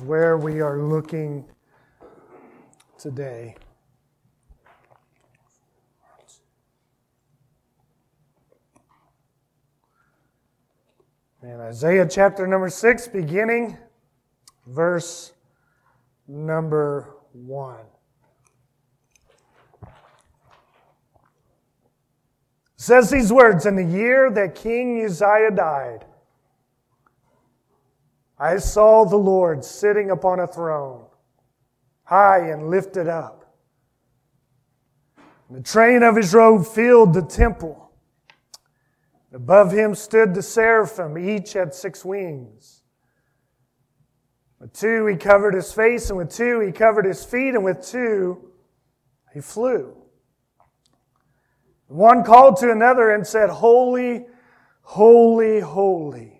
is where we are looking today. And Isaiah chapter number 6, beginning verse number 1. says these words In the year that King Uzziah died, I saw the Lord sitting upon a throne, high and lifted up. The train of his robe filled the temple. Above him stood the seraphim, each had six wings. With two he covered his face, and with two he covered his feet, and with two he flew. One called to another and said, Holy, holy, holy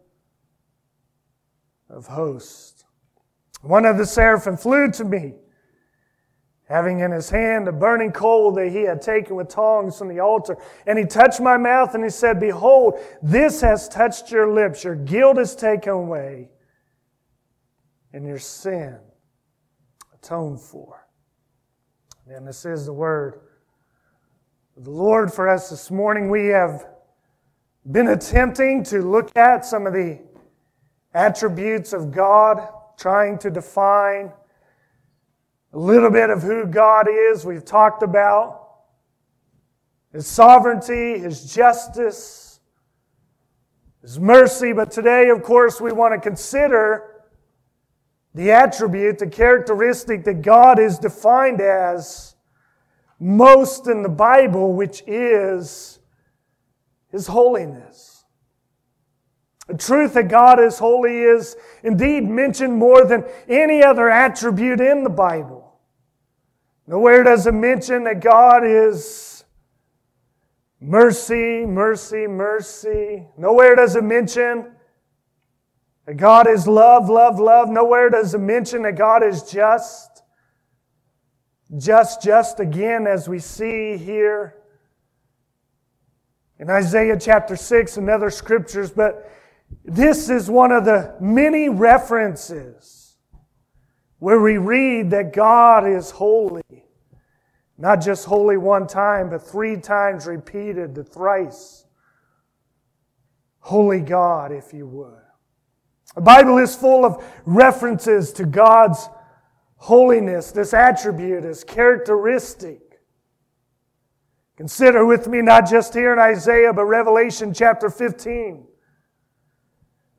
of hosts. One of the seraphim flew to me, having in his hand a burning coal that he had taken with tongs from the altar. And he touched my mouth and he said, Behold, this has touched your lips. Your guilt is taken away, and your sin atoned for. And this is the word of the Lord for us this morning. We have been attempting to look at some of the attributes of God, trying to define a little bit of who God is. We've talked about His sovereignty, His justice, His mercy. But today, of course, we want to consider the attribute, the characteristic that God is defined as most in the Bible, which is His holiness. The truth that God is holy is indeed mentioned more than any other attribute in the Bible. Nowhere does it mention that God is mercy, mercy, mercy. Nowhere does it mention that God is love, love, love. Nowhere does it mention that God is just. Just, just again, as we see here in Isaiah chapter 6 and other scriptures, but this is one of the many references where we read that God is holy. Not just holy one time, but three times repeated, the thrice. Holy God, if you would. The Bible is full of references to God's holiness, this attribute, this characteristic. Consider with me not just here in Isaiah, but Revelation chapter 15.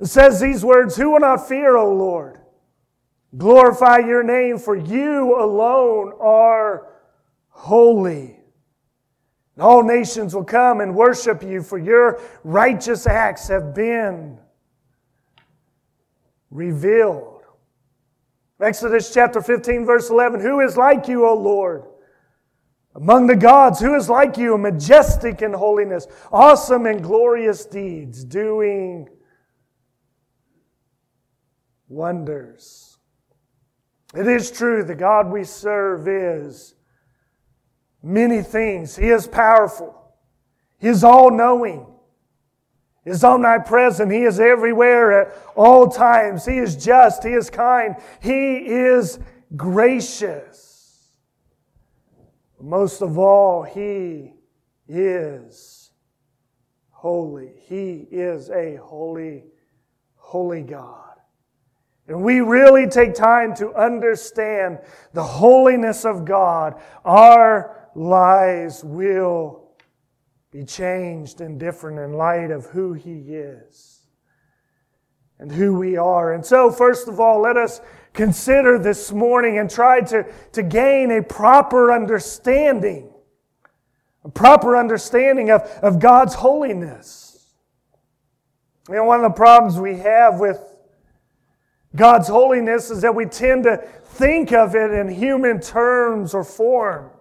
It says these words Who will not fear, O Lord? Glorify your name, for you alone are holy. And all nations will come and worship you, for your righteous acts have been revealed. Exodus chapter 15, verse 11 Who is like you, O Lord? Among the gods, who is like you, majestic in holiness, awesome in glorious deeds, doing wonders. It is true, the God we serve is many things. He is powerful, He is all knowing. He is omnipresent. He is everywhere at all times. He is just. He is kind. He is gracious. Most of all, He is holy. He is a holy, holy God and we really take time to understand the holiness of God, our lives will be changed and different in light of who He is and who we are. And so, first of all, let us consider this morning and try to, to gain a proper understanding, a proper understanding of, of God's holiness. You know, one of the problems we have with God's holiness is that we tend to think of it in human terms or forms.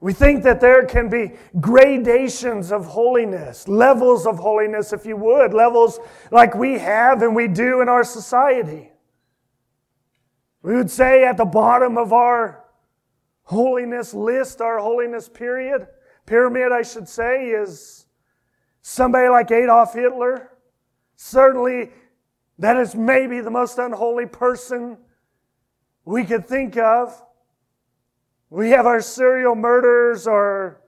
We think that there can be gradations of holiness, levels of holiness, if you would, levels like we have and we do in our society. We would say at the bottom of our holiness list, our holiness period, pyramid, I should say, is somebody like Adolf Hitler. Certainly, that is maybe the most unholy person we could think of. We have our serial murderers or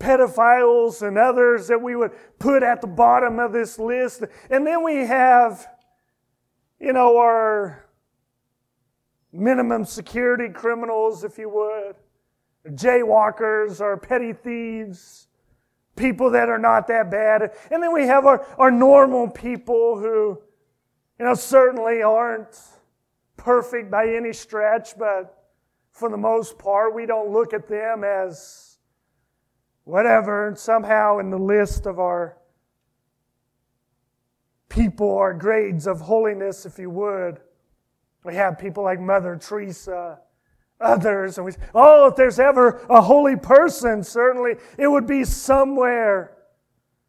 pedophiles and others that we would put at the bottom of this list. And then we have, you know, our minimum security criminals, if you would, jaywalkers or petty thieves, people that are not that bad. And then we have our, our normal people who, you know, certainly aren't perfect by any stretch, but for the most part, we don't look at them as whatever, and somehow in the list of our people, our grades of holiness, if you would. We have people like Mother Teresa, others, and we say, oh, if there's ever a holy person, certainly it would be somewhere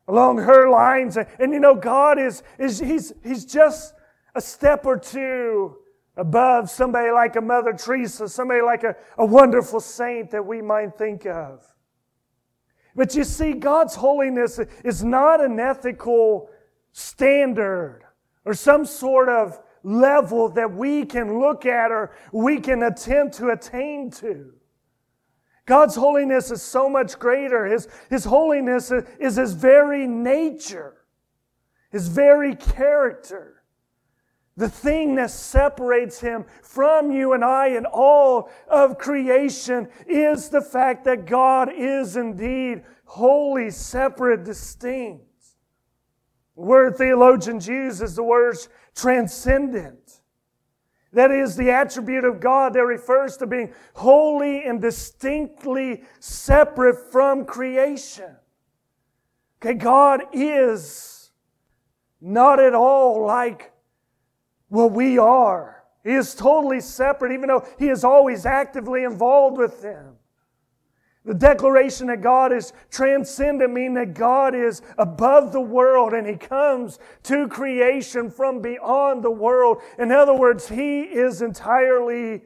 along her lines. And, and you know, God is, is he's, he's just a step or two above somebody like a Mother Teresa, somebody like a, a wonderful saint that we might think of. But you see, God's holiness is not an ethical standard or some sort of level that we can look at or we can attempt to attain to. God's holiness is so much greater. His, his holiness is His very nature, His very character. The thing that separates him from you and I and all of creation is the fact that God is indeed holy, separate, distinct. The word theologians use is the word transcendent. That is the attribute of God that refers to being holy and distinctly separate from creation. Okay, God is not at all like what we are. He is totally separate, even though He is always actively involved with them. The declaration that God is transcendent means that God is above the world and He comes to creation from beyond the world. In other words, He is entirely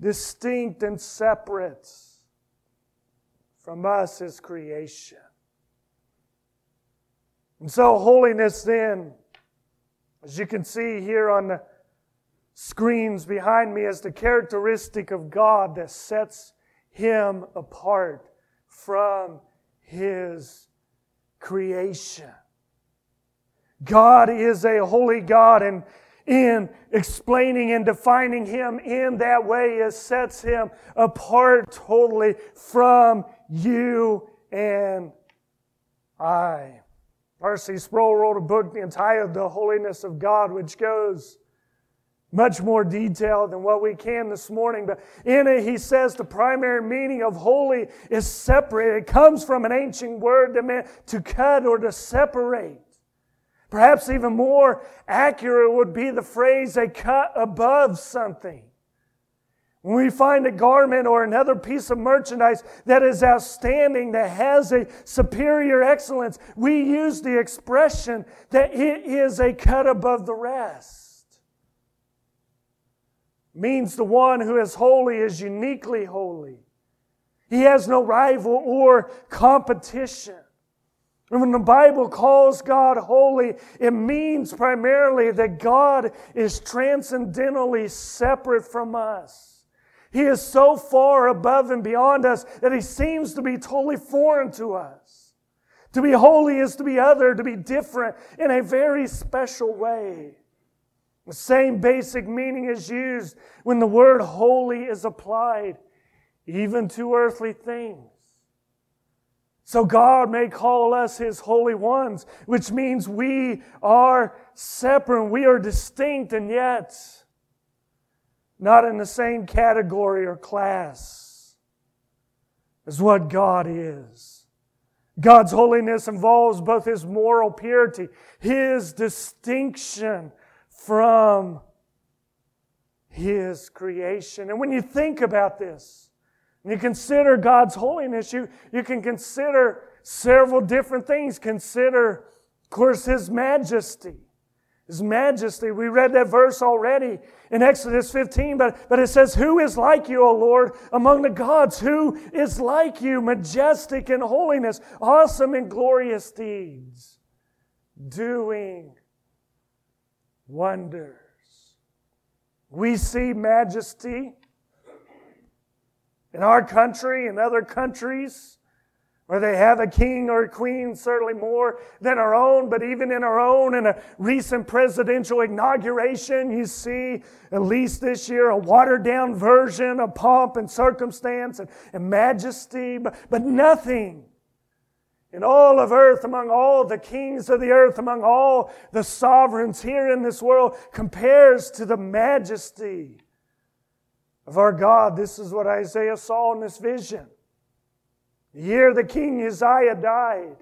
distinct and separate from us as creation. And so, holiness then as you can see here on the screens behind me, is the characteristic of God that sets him apart from his creation. God is a holy God, and in explaining and defining him in that way, it sets him apart totally from you and I. R.C. Sproul wrote a book entitled The Holiness of God, which goes much more detail than what we can this morning. But in it, he says the primary meaning of holy is separate. It comes from an ancient word that meant to cut or to separate. Perhaps even more accurate would be the phrase a cut above something. When we find a garment or another piece of merchandise that is outstanding, that has a superior excellence, we use the expression that it is a cut above the rest. Means the one who is holy is uniquely holy. He has no rival or competition. And when the Bible calls God holy, it means primarily that God is transcendentally separate from us. He is so far above and beyond us that he seems to be totally foreign to us. To be holy is to be other, to be different in a very special way. The same basic meaning is used when the word holy is applied even to earthly things. So God may call us His holy ones, which means we are separate, we are distinct, and yet not in the same category or class as what God is. God's holiness involves both His moral purity, His distinction from His creation. And when you think about this, and you consider God's holiness, you, you can consider several different things. Consider, of course, His majesty. His majesty. We read that verse already in Exodus 15, but, but it says, Who is like you, O Lord, among the gods? Who is like you, majestic in holiness, awesome in glorious deeds, doing wonders? We see majesty in our country and other countries where they have a king or a queen, certainly more than our own, but even in our own, in a recent presidential inauguration, you see, at least this year, a watered down version of pomp and circumstance and, and majesty, but, but nothing in all of earth, among all the kings of the earth, among all the sovereigns here in this world, compares to the majesty of our God. This is what Isaiah saw in this vision. The year the king Uzziah died.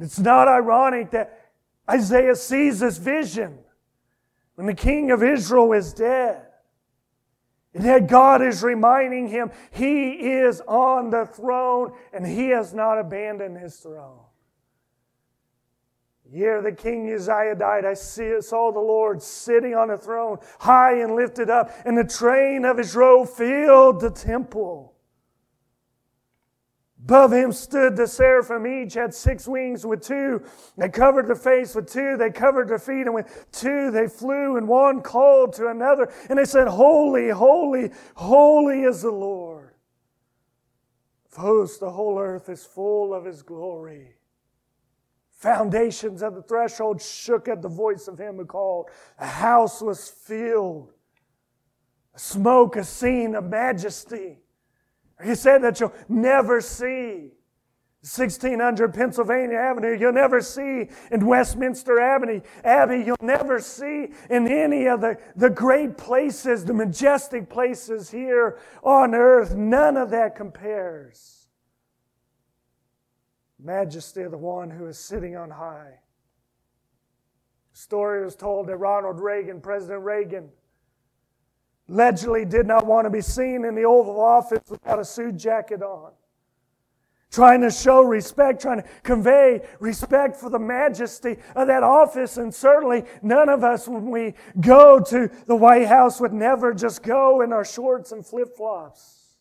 It's not ironic that Isaiah sees this vision when the king of Israel is dead. And yet God is reminding him he is on the throne and he has not abandoned his throne. Year the king Uzziah died, I saw the Lord sitting on a throne, high and lifted up, and the train of his robe filled the temple. Above him stood the seraphim. Each had six wings with two. They covered their face with two. They covered their feet, and with two they flew, and one called to another. And they said, Holy, holy, holy is the Lord. Of hosts, the whole earth is full of his glory. Foundations of the threshold shook at the voice of him who called. A house was filled. Smoke, a scene of majesty. He said that you'll never see 1600 Pennsylvania Avenue, you'll never see in Westminster Abbey, Abbey, you'll never see in any of the, the great places, the majestic places here on earth. None of that compares. Majesty of the one who is sitting on high. Story was told that Ronald Reagan, President Reagan, allegedly did not want to be seen in the Oval Office without a suit jacket on. Trying to show respect, trying to convey respect for the majesty of that office. And certainly none of us, when we go to the White House, would never just go in our shorts and flip flops.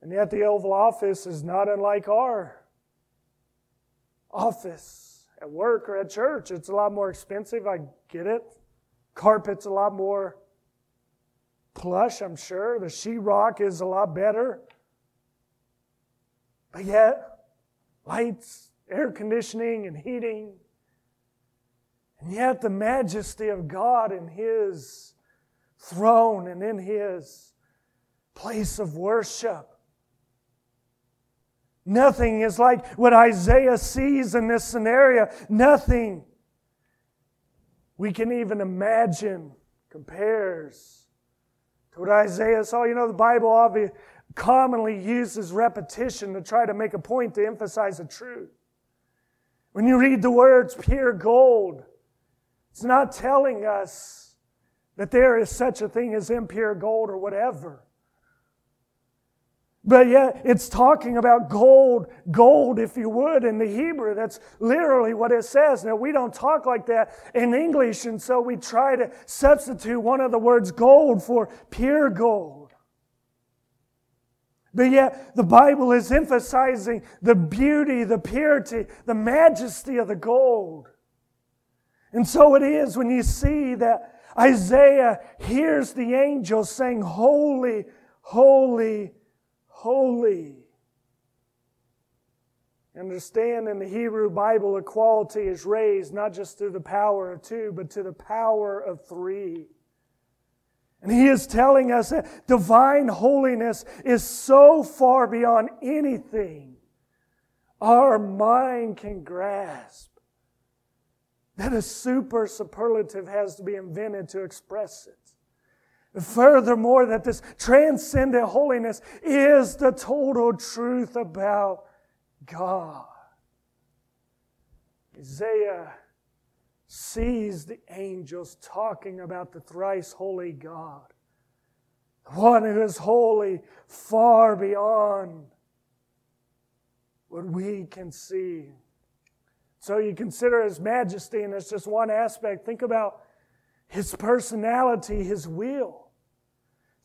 And yet the Oval Office is not unlike our office at work or at church. It's a lot more expensive, I get it. Carpet's a lot more plush, I'm sure. The sheetrock is a lot better. But yet, lights, air conditioning, and heating. And yet, the majesty of God in His throne and in His place of worship. Nothing is like what Isaiah sees in this scenario. Nothing we can even imagine compares to what Isaiah saw. You know, the Bible obviously commonly uses repetition to try to make a point to emphasize a truth. When you read the words pure gold, it's not telling us that there is such a thing as impure gold or whatever. But yet, it's talking about gold, gold, if you would, in the Hebrew. That's literally what it says. Now, we don't talk like that in English, and so we try to substitute one of the words gold for pure gold. But yet, the Bible is emphasizing the beauty, the purity, the majesty of the gold. And so it is when you see that Isaiah hears the angel saying, Holy, holy, holy. Understand in the Hebrew Bible, equality is raised not just through the power of two, but to the power of three. And he is telling us that divine holiness is so far beyond anything our mind can grasp that a super superlative has to be invented to express it. Furthermore, that this transcendent holiness is the total truth about God. Isaiah sees the angels talking about the thrice holy God, one who is holy far beyond what we can see. So you consider his majesty, and it's just one aspect. Think about his personality, his will.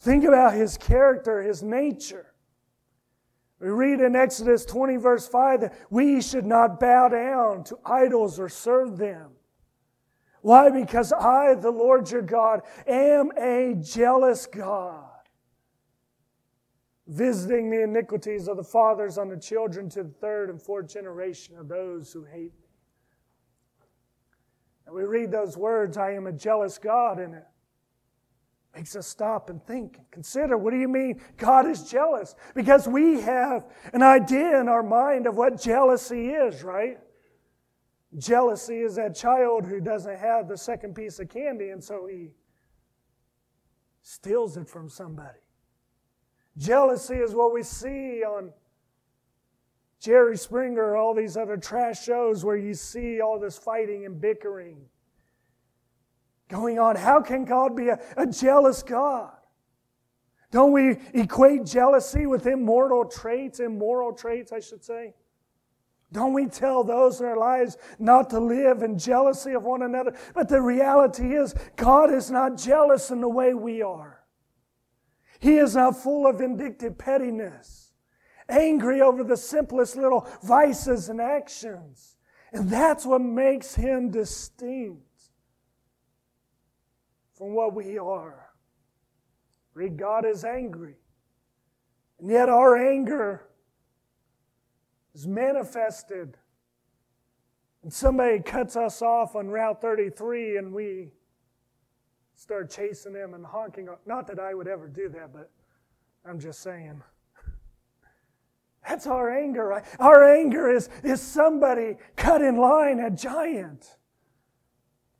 Think about his character, his nature. We read in Exodus 20, verse 5, that we should not bow down to idols or serve them. Why? Because I, the Lord your God, am a jealous God, visiting the iniquities of the fathers on the children to the third and fourth generation of those who hate me. And we read those words, I am a jealous God, and it makes us stop and think and consider what do you mean God is jealous? Because we have an idea in our mind of what jealousy is, right? Jealousy is that child who doesn't have the second piece of candy, and so he steals it from somebody. Jealousy is what we see on Jerry Springer, all these other trash shows where you see all this fighting and bickering going on. How can God be a, a jealous God? Don't we equate jealousy with immortal traits, immoral traits, I should say? Don't we tell those in our lives not to live in jealousy of one another? But the reality is, God is not jealous in the way we are. He is not full of vindictive pettiness, angry over the simplest little vices and actions. And that's what makes him distinct from what we are. Read, God is angry. And yet our anger is manifested. And somebody cuts us off on Route 33 and we start chasing them and honking. Not that I would ever do that, but I'm just saying. That's our anger. Our anger is, is somebody cut in line, a giant.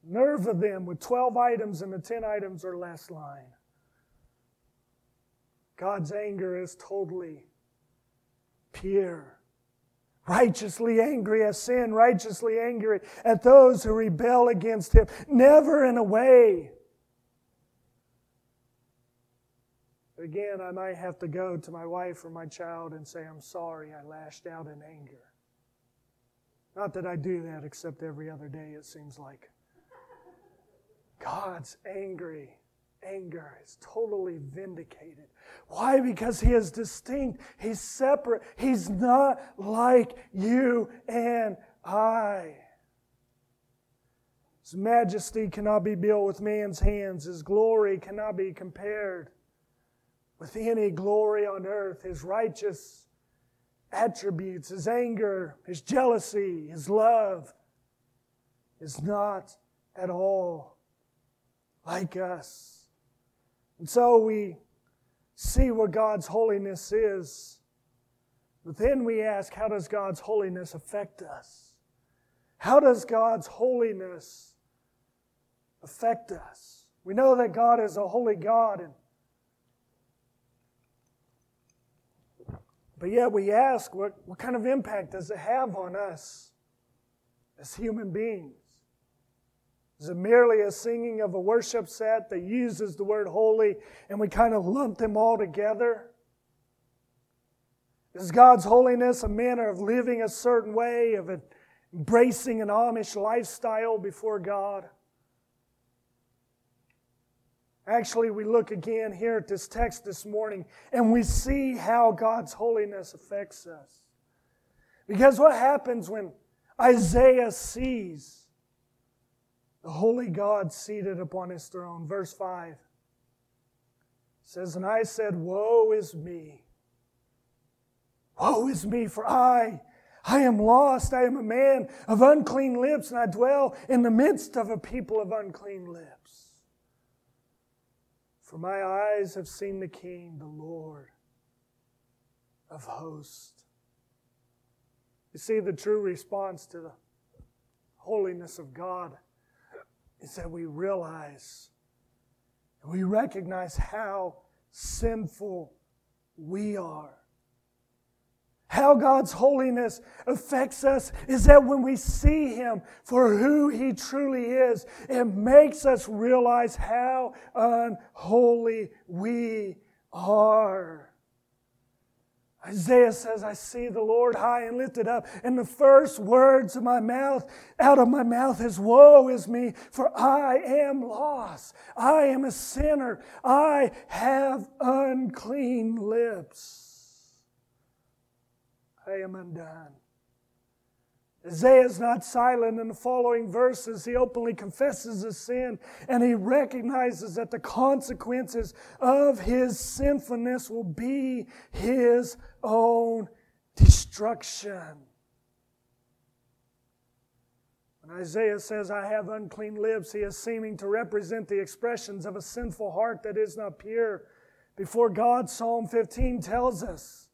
Nerve of them with 12 items in the 10 items or less line. God's anger is totally pure righteously angry at sin, righteously angry at those who rebel against him, never in a way. Again, I might have to go to my wife or my child and say, I'm sorry, I lashed out in anger. Not that I do that except every other day, it seems like. God's angry anger is totally vindicated. Why? Because he is distinct. He's separate. He's not like you and I. His majesty cannot be built with man's hands. His glory cannot be compared with any glory on earth. His righteous attributes, his anger, his jealousy, his love is not at all like us. And so we see what God's holiness is. But then we ask, how does God's holiness affect us? How does God's holiness affect us? We know that God is a holy God, and but yet we ask, what, what kind of impact does it have on us as human beings? Is it merely a singing of a worship set that uses the word holy and we kind of lump them all together? Is God's holiness a manner of living a certain way, of embracing an Amish lifestyle before God? Actually, we look again here at this text this morning and we see how God's holiness affects us. Because what happens when Isaiah sees the holy God seated upon his throne. Verse 5 says, And I said, Woe is me! Woe is me, for I, I am lost. I am a man of unclean lips, and I dwell in the midst of a people of unclean lips. For my eyes have seen the King, the Lord of hosts. You see, the true response to the holiness of God is that we realize we recognize how sinful we are, how God's holiness affects us is that when we see Him for who He truly is, it makes us realize how unholy we are. Isaiah says, I see the Lord high and lifted up, and the first words of my mouth, out of my mouth is, Woe is me, for I am lost. I am a sinner. I have unclean lips. I am undone. Isaiah is not silent in the following verses. He openly confesses his sin and he recognizes that the consequences of his sinfulness will be his own destruction. When Isaiah says, I have unclean lips, he is seeming to represent the expressions of a sinful heart that is not pure. Before God, Psalm 15 tells us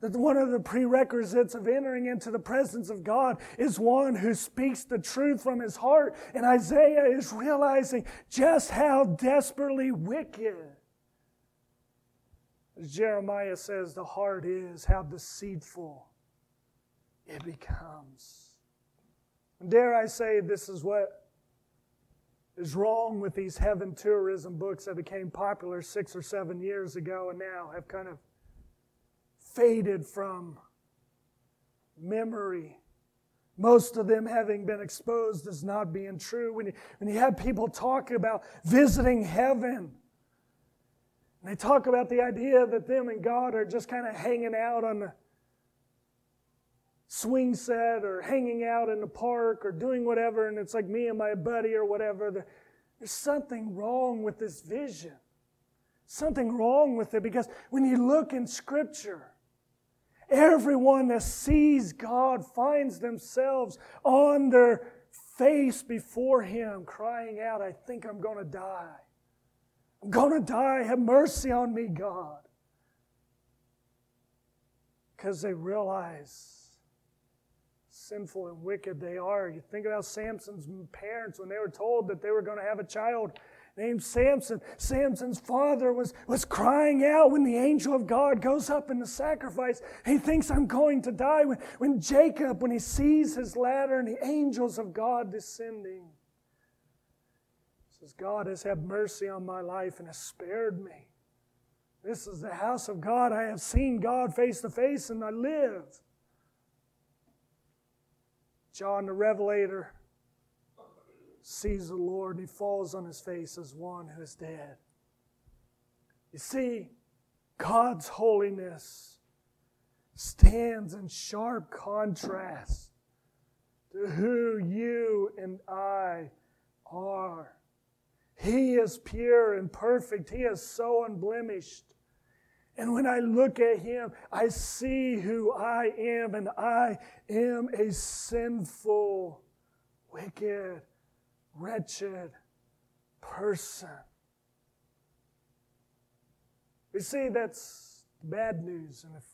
that one of the prerequisites of entering into the presence of God is one who speaks the truth from his heart. And Isaiah is realizing just how desperately wicked, as Jeremiah says, the heart is, how deceitful it becomes. And dare I say, this is what is wrong with these heaven tourism books that became popular six or seven years ago and now have kind of faded from memory. Most of them having been exposed as not being true. When you, when you have people talk about visiting heaven, and they talk about the idea that them and God are just kind of hanging out on the swing set or hanging out in the park or doing whatever, and it's like me and my buddy or whatever. There's something wrong with this vision. Something wrong with it because when you look in Scripture, Everyone that sees God finds themselves on their face before Him, crying out, I think I'm going to die. I'm going to die. Have mercy on me, God. Because they realize sinful and wicked they are. You think about Samson's parents when they were told that they were going to have a child named Samson. Samson's father was, was crying out when the angel of God goes up in the sacrifice. He thinks, I'm going to die. When, when Jacob, when he sees his ladder and the angels of God descending, says, God has had mercy on my life and has spared me. This is the house of God. I have seen God face to face and I live. John the Revelator sees the Lord and he falls on his face as one who is dead. You see, God's holiness stands in sharp contrast to who you and I are. He is pure and perfect. He is so unblemished. And when I look at him, I see who I am, and I am a sinful, wicked, wretched person. You see, that's bad news. And if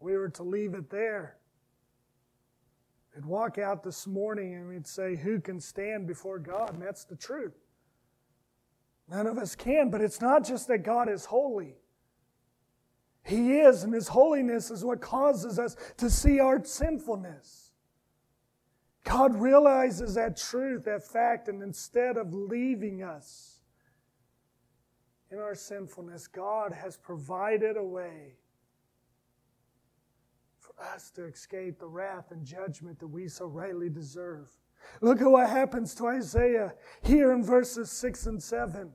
we were to leave it there, we'd walk out this morning and we'd say, Who can stand before God? And that's the truth. None of us can, but it's not just that God is holy. He is, and His holiness is what causes us to see our sinfulness. God realizes that truth, that fact, and instead of leaving us in our sinfulness, God has provided a way us to escape the wrath and judgment that we so rightly deserve. Look at what happens to Isaiah here in verses 6 and 7.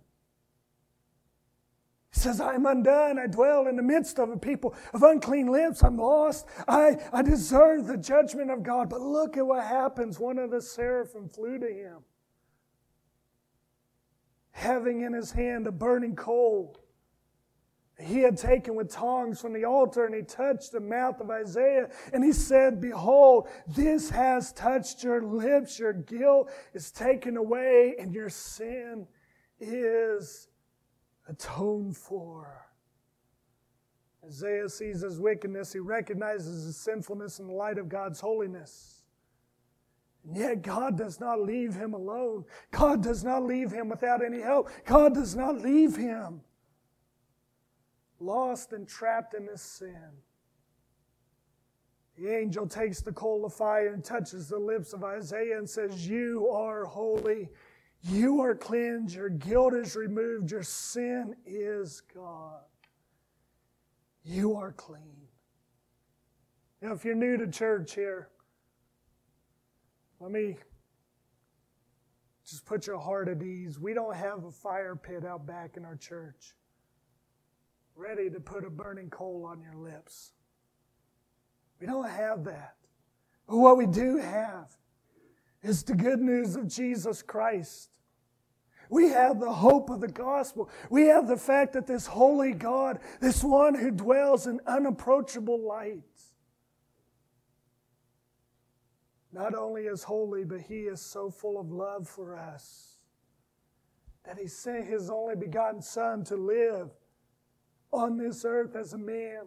He says, I am undone. I dwell in the midst of a people of unclean lips. I'm lost. I, I deserve the judgment of God. But look at what happens. One of the seraphim flew to him, having in his hand a burning coal. He had taken with tongs from the altar and he touched the mouth of Isaiah and he said, Behold, this has touched your lips. Your guilt is taken away and your sin is atoned for. Isaiah sees his wickedness, he recognizes his sinfulness in the light of God's holiness. And yet, God does not leave him alone. God does not leave him without any help. God does not leave him lost and trapped in his sin. The angel takes the coal of fire and touches the lips of Isaiah and says, You are holy. You are cleansed. Your guilt is removed. Your sin is gone. You are clean. Now, if you're new to church here, let me just put your heart at ease. We don't have a fire pit out back in our church ready to put a burning coal on your lips. We don't have that. But what we do have is the good news of Jesus Christ. We have the hope of the gospel. We have the fact that this holy God, this one who dwells in unapproachable light, not only is holy, but he is so full of love for us that he sent his only begotten Son to live on this earth as a man.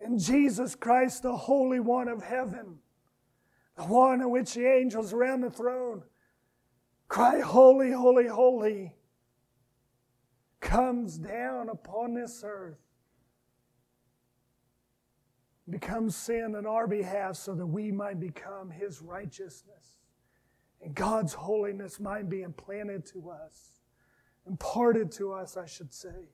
And Jesus Christ, the Holy One of heaven, the one in which the angels around the throne cry, Holy, holy, holy, comes down upon this earth, becomes sin on our behalf so that we might become His righteousness. And God's holiness might be implanted to us, imparted to us, I should say.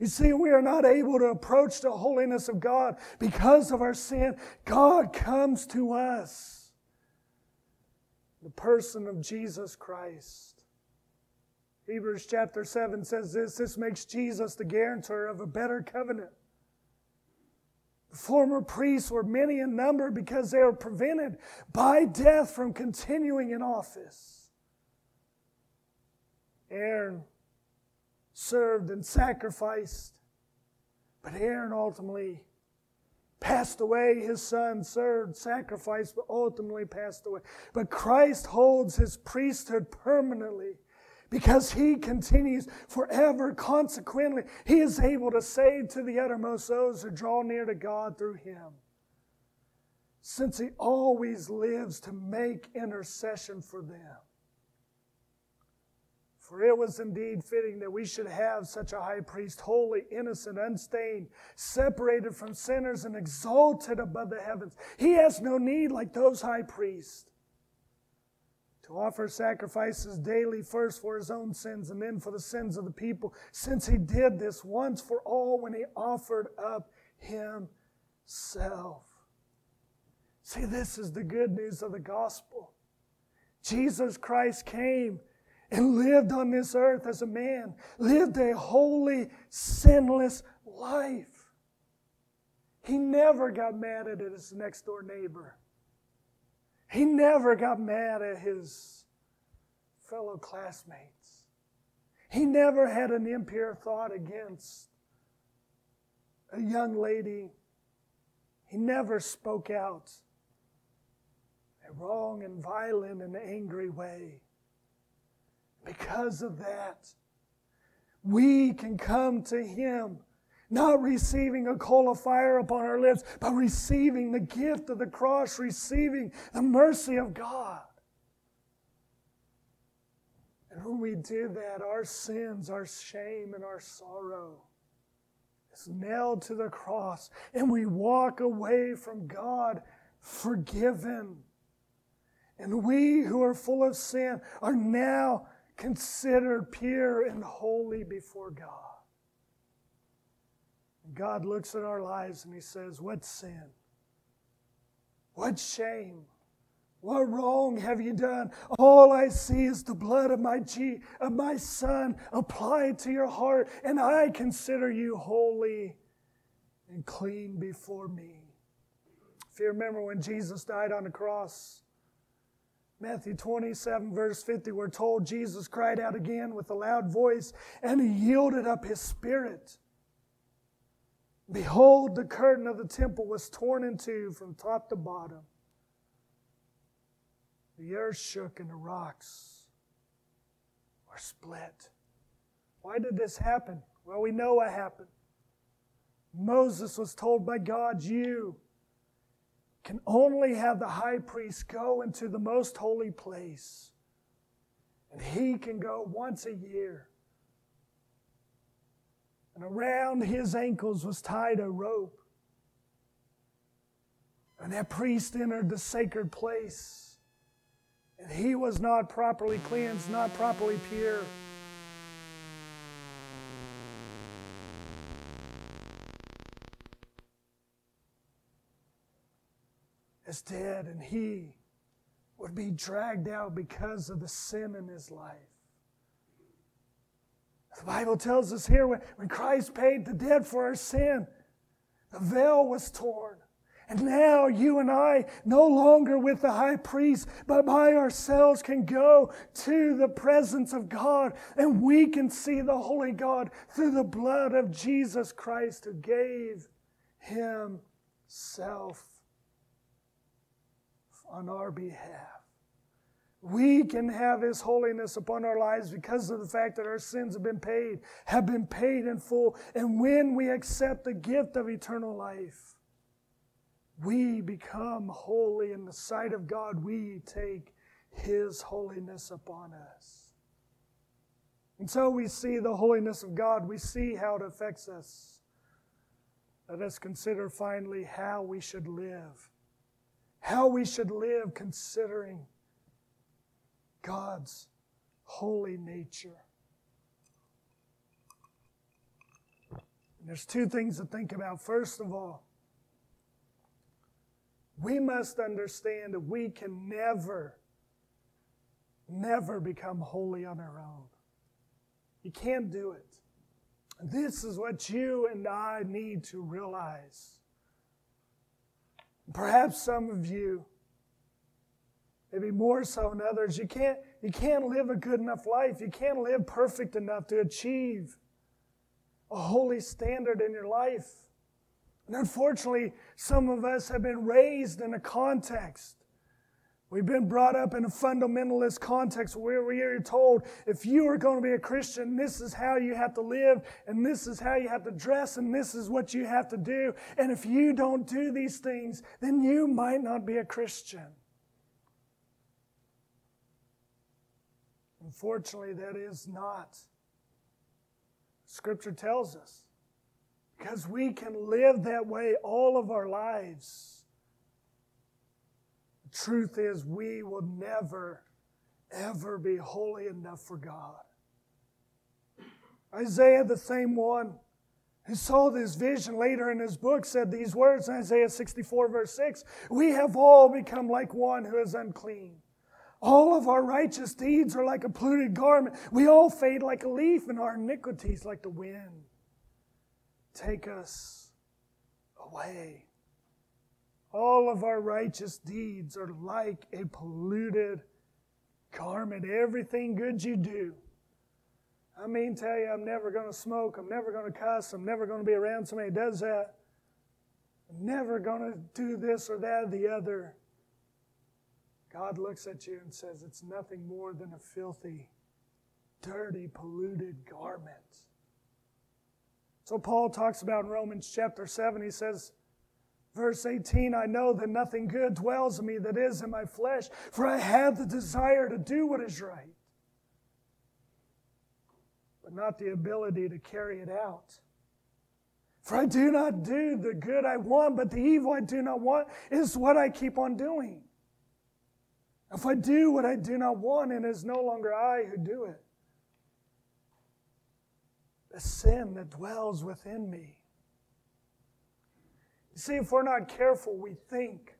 You see, we are not able to approach the holiness of God because of our sin. God comes to us. The person of Jesus Christ. Hebrews chapter 7 says this this makes Jesus the guarantor of a better covenant. The former priests were many in number because they were prevented by death from continuing in office. Aaron served and sacrificed. But Aaron ultimately passed away. His son served, sacrificed, but ultimately passed away. But Christ holds his priesthood permanently because he continues forever. Consequently, he is able to save to the uttermost those who draw near to God through him. Since he always lives to make intercession for them. For it was indeed fitting that we should have such a high priest, holy, innocent, unstained, separated from sinners, and exalted above the heavens. He has no need, like those high priests, to offer sacrifices daily, first for his own sins and then for the sins of the people, since he did this once for all when he offered up himself. See, this is the good news of the gospel. Jesus Christ came and lived on this earth as a man, lived a holy, sinless life. He never got mad at his next door neighbor. He never got mad at his fellow classmates. He never had an impure thought against a young lady. He never spoke out a wrong and violent and angry way. Because of that, we can come to Him, not receiving a coal of fire upon our lips, but receiving the gift of the cross, receiving the mercy of God. And when we do that, our sins, our shame, and our sorrow is nailed to the cross, and we walk away from God forgiven. And we who are full of sin are now considered pure and holy before God. And God looks at our lives and He says, What sin? What shame? What wrong have you done? All I see is the blood of my G, of my son applied to your heart, and I consider you holy and clean before me. If you remember when Jesus died on the cross, Matthew 27, verse 50, we're told Jesus cried out again with a loud voice and he yielded up his spirit. Behold, the curtain of the temple was torn in two from top to bottom. The earth shook and the rocks were split. Why did this happen? Well, we know what happened. Moses was told by God, You can only have the high priest go into the most holy place. And he can go once a year. And around his ankles was tied a rope. And that priest entered the sacred place. And he was not properly cleansed, not properly pure. Is dead, and he would be dragged out because of the sin in his life. The Bible tells us here when, when Christ paid the debt for our sin, the veil was torn. And now you and I, no longer with the high priest, but by ourselves, can go to the presence of God and we can see the Holy God through the blood of Jesus Christ who gave Himself on our behalf. We can have His holiness upon our lives because of the fact that our sins have been paid, have been paid in full. And when we accept the gift of eternal life, we become holy in the sight of God. We take His holiness upon us. And so we see the holiness of God, we see how it affects us. Let us consider finally how we should live. How we should live considering God's holy nature. And there's two things to think about. First of all, we must understand that we can never, never become holy on our own. You can't do it. This is what you and I need to realize. Perhaps some of you, maybe more so than others, you can't, you can't live a good enough life. You can't live perfect enough to achieve a holy standard in your life. And unfortunately, some of us have been raised in a context. We've been brought up in a fundamentalist context where we are told if you are going to be a Christian, this is how you have to live, and this is how you have to dress, and this is what you have to do. And if you don't do these things, then you might not be a Christian. Unfortunately, that is not. Scripture tells us because we can live that way all of our lives. Truth is, we will never, ever be holy enough for God. Isaiah, the same one who saw this vision later in his book, said these words in Isaiah 64, verse 6 We have all become like one who is unclean. All of our righteous deeds are like a polluted garment. We all fade like a leaf, and our iniquities like the wind. Take us away. All of our righteous deeds are like a polluted garment. Everything good you do. I mean, tell you, I'm never going to smoke. I'm never going to cuss. I'm never going to be around somebody who does that. I'm never going to do this or that or the other. God looks at you and says, It's nothing more than a filthy, dirty, polluted garment. So Paul talks about in Romans chapter 7, he says, Verse 18, I know that nothing good dwells in me that is in my flesh, for I have the desire to do what is right, but not the ability to carry it out. For I do not do the good I want, but the evil I do not want is what I keep on doing. If I do what I do not want, it is no longer I who do it, the sin that dwells within me. See, if we're not careful, we think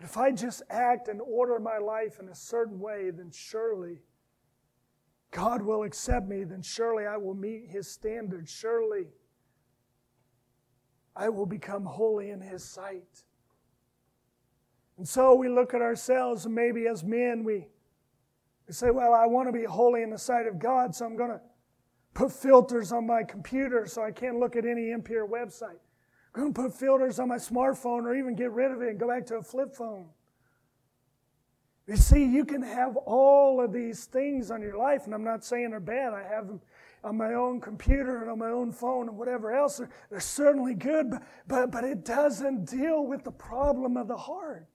if I just act and order my life in a certain way, then surely God will accept me, then surely I will meet His standards. Surely I will become holy in His sight. And so we look at ourselves, and maybe as men, we, we say, Well, I want to be holy in the sight of God, so I'm going to put filters on my computer so I can't look at any impure website. I'm going to put filters on my smartphone or even get rid of it and go back to a flip phone. You see, you can have all of these things on your life, and I'm not saying they're bad. I have them on my own computer and on my own phone and whatever else. They're, they're certainly good, but, but, but it doesn't deal with the problem of the heart.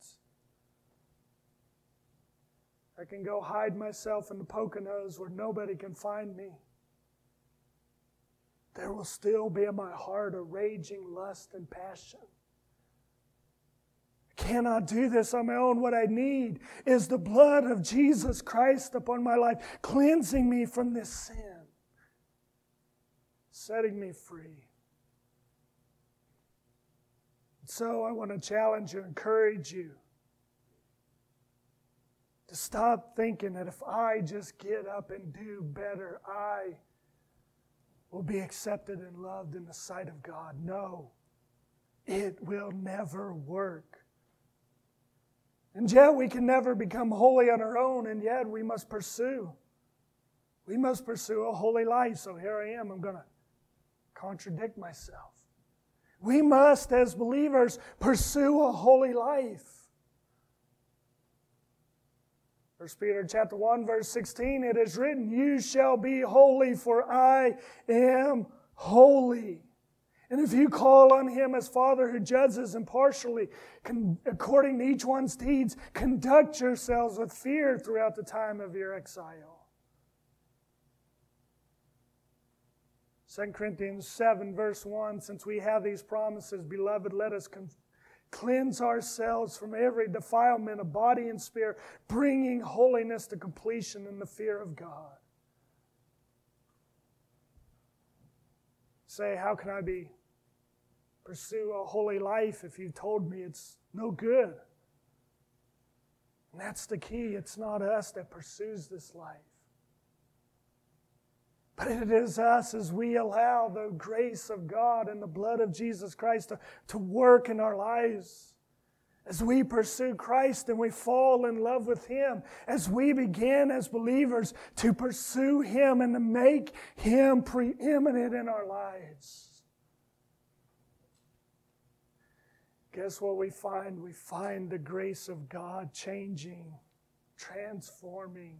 I can go hide myself in the Poconos where nobody can find me. There will still be in my heart a raging lust and passion. I cannot do this on my own. What I need is the blood of Jesus Christ upon my life, cleansing me from this sin, setting me free. So I want to challenge you, encourage you to stop thinking that if I just get up and do better, I will be accepted and loved in the sight of God. No, it will never work. And yet we can never become holy on our own, and yet we must pursue. We must pursue a holy life. So here I am. I'm going to contradict myself. We must, as believers, pursue a holy life. 1 Peter chapter 1 verse 16 it is written you shall be holy for I am holy. And if you call on him as Father who judges impartially, con- according to each one's deeds, conduct yourselves with fear throughout the time of your exile. 2 Corinthians 7, verse 1 Since we have these promises, beloved, let us Cleanse ourselves from every defilement of body and spirit, bringing holiness to completion in the fear of God. Say, how can I be pursue a holy life if you told me it's no good? And that's the key. It's not us that pursues this life. But it is us as we allow the grace of God and the blood of Jesus Christ to, to work in our lives. As we pursue Christ and we fall in love with Him, as we begin as believers to pursue Him and to make Him preeminent in our lives. Guess what we find? We find the grace of God changing, transforming,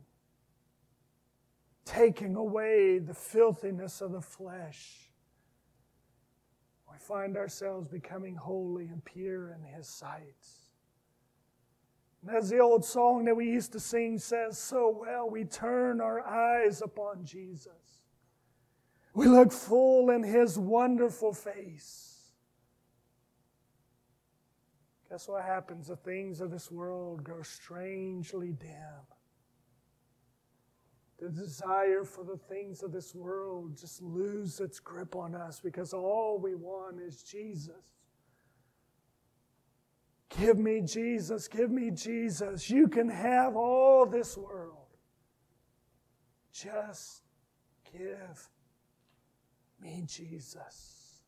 taking away the filthiness of the flesh. We find ourselves becoming holy and pure in His sight. And as the old song that we used to sing says so well, we turn our eyes upon Jesus. We look full in His wonderful face. Guess what happens? The things of this world grow strangely dim the desire for the things of this world just lose its grip on us because all we want is Jesus. Give me Jesus, give me Jesus. You can have all this world. Just give me Jesus.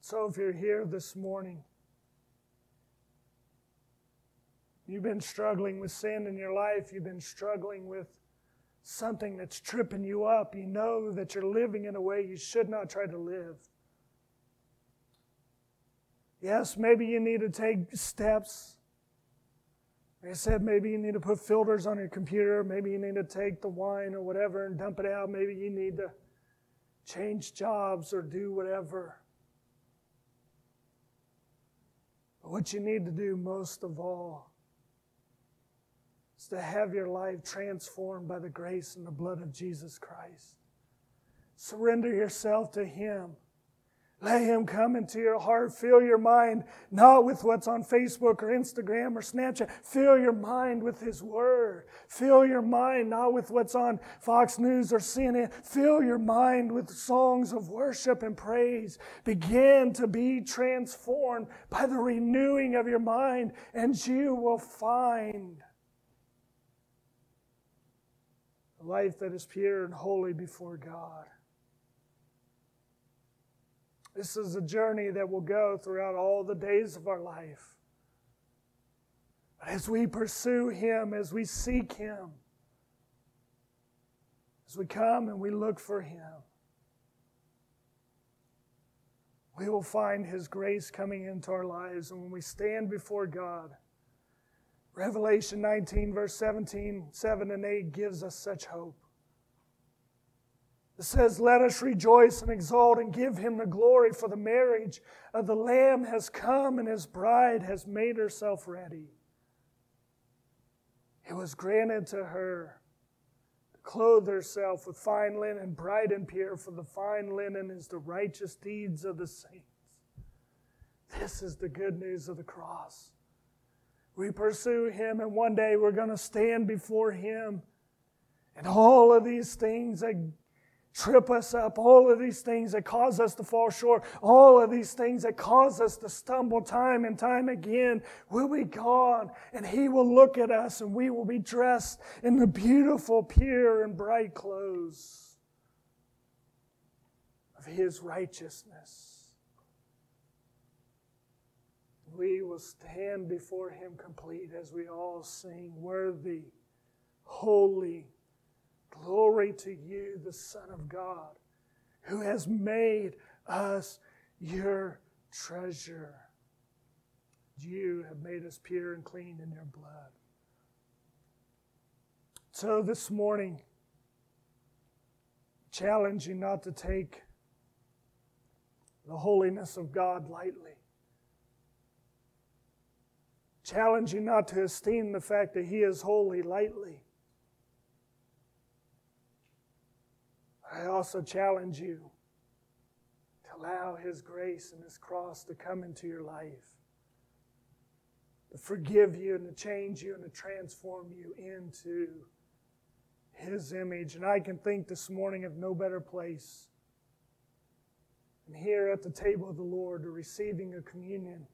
So if you're here this morning, You've been struggling with sin in your life. You've been struggling with something that's tripping you up. You know that you're living in a way you should not try to live. Yes, maybe you need to take steps. Like I said, maybe you need to put filters on your computer. Maybe you need to take the wine or whatever and dump it out. Maybe you need to change jobs or do whatever. But what you need to do most of all is to have your life transformed by the grace and the blood of Jesus Christ. Surrender yourself to Him. Let Him come into your heart. Fill your mind not with what's on Facebook or Instagram or Snapchat. Fill your mind with His Word. Fill your mind not with what's on Fox News or CNN. Fill your mind with songs of worship and praise. Begin to be transformed by the renewing of your mind, and you will find a life that is pure and holy before God. This is a journey that will go throughout all the days of our life. But as we pursue Him, as we seek Him, as we come and we look for Him, we will find His grace coming into our lives. And when we stand before God, Revelation 19, verse 17, 7 and 8 gives us such hope. It says, Let us rejoice and exult and give him the glory, for the marriage of the Lamb has come and his bride has made herself ready. It was granted to her to clothe herself with fine linen, bright and pure, for the fine linen is the righteous deeds of the saints. This is the good news of the cross. We pursue Him, and one day we're going to stand before Him. And all of these things that trip us up, all of these things that cause us to fall short, all of these things that cause us to stumble time and time again will be gone. And He will look at us and we will be dressed in the beautiful, pure, and bright clothes of His righteousness. We will stand before Him complete as we all sing, Worthy, Holy, Glory to you, the Son of God, who has made us your treasure. You have made us pure and clean in your blood. So this morning, challenge you not to take the holiness of God lightly. Challenge you not to esteem the fact that He is holy lightly. I also challenge you to allow His grace and His cross to come into your life, to forgive you and to change you and to transform you into His image. And I can think this morning of no better place than here at the table of the Lord, receiving a communion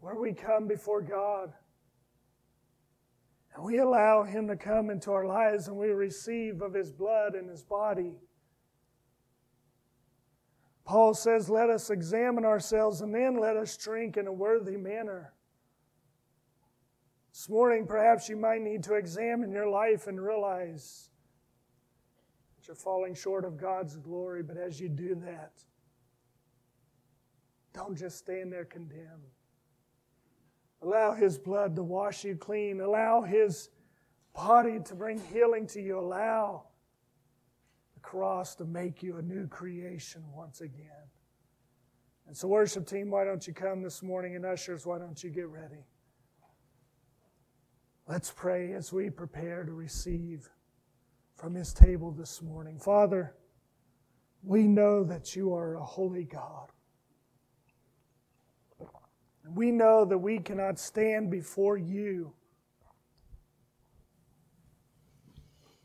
where we come before God and we allow Him to come into our lives and we receive of His blood and His body. Paul says, Let us examine ourselves and then let us drink in a worthy manner. This morning, perhaps you might need to examine your life and realize that you're falling short of God's glory. But as you do that, don't just stand there condemned. Allow His blood to wash you clean. Allow His body to bring healing to you. Allow the cross to make you a new creation once again. And so, worship team, why don't you come this morning? And ushers, why don't you get ready? Let's pray as we prepare to receive from His table this morning. Father, we know that you are a holy God. We know that we cannot stand before you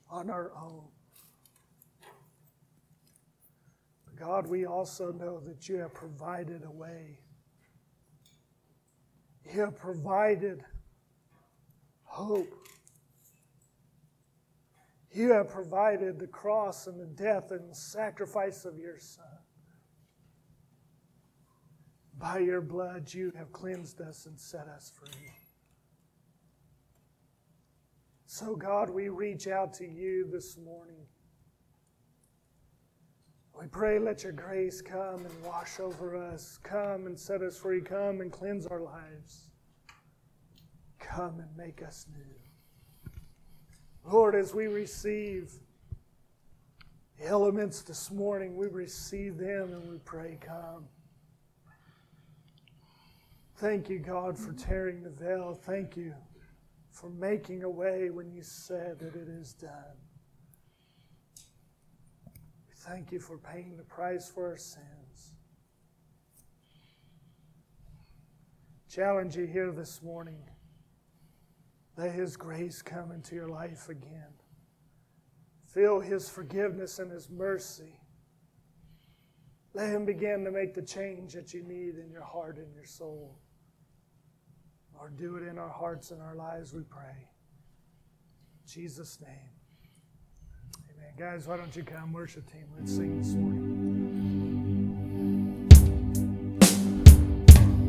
on our own. But God, we also know that you have provided a way. You have provided hope. You have provided the cross and the death and the sacrifice of your Son. By your blood, you have cleansed us and set us free. So, God, we reach out to you this morning. We pray, let your grace come and wash over us. Come and set us free. Come and cleanse our lives. Come and make us new. Lord, as we receive the elements this morning, we receive them and we pray, come. Thank you, God, for tearing the veil. Thank you for making a way when you said that it is done. We thank you for paying the price for our sins. Challenge you here this morning. Let His grace come into your life again. Feel His forgiveness and His mercy. Let Him begin to make the change that you need in your heart and your soul. Lord, do it in our hearts and our lives, we pray. In Jesus' name. Amen. Guys, why don't you come, worship team? Let's sing this morning.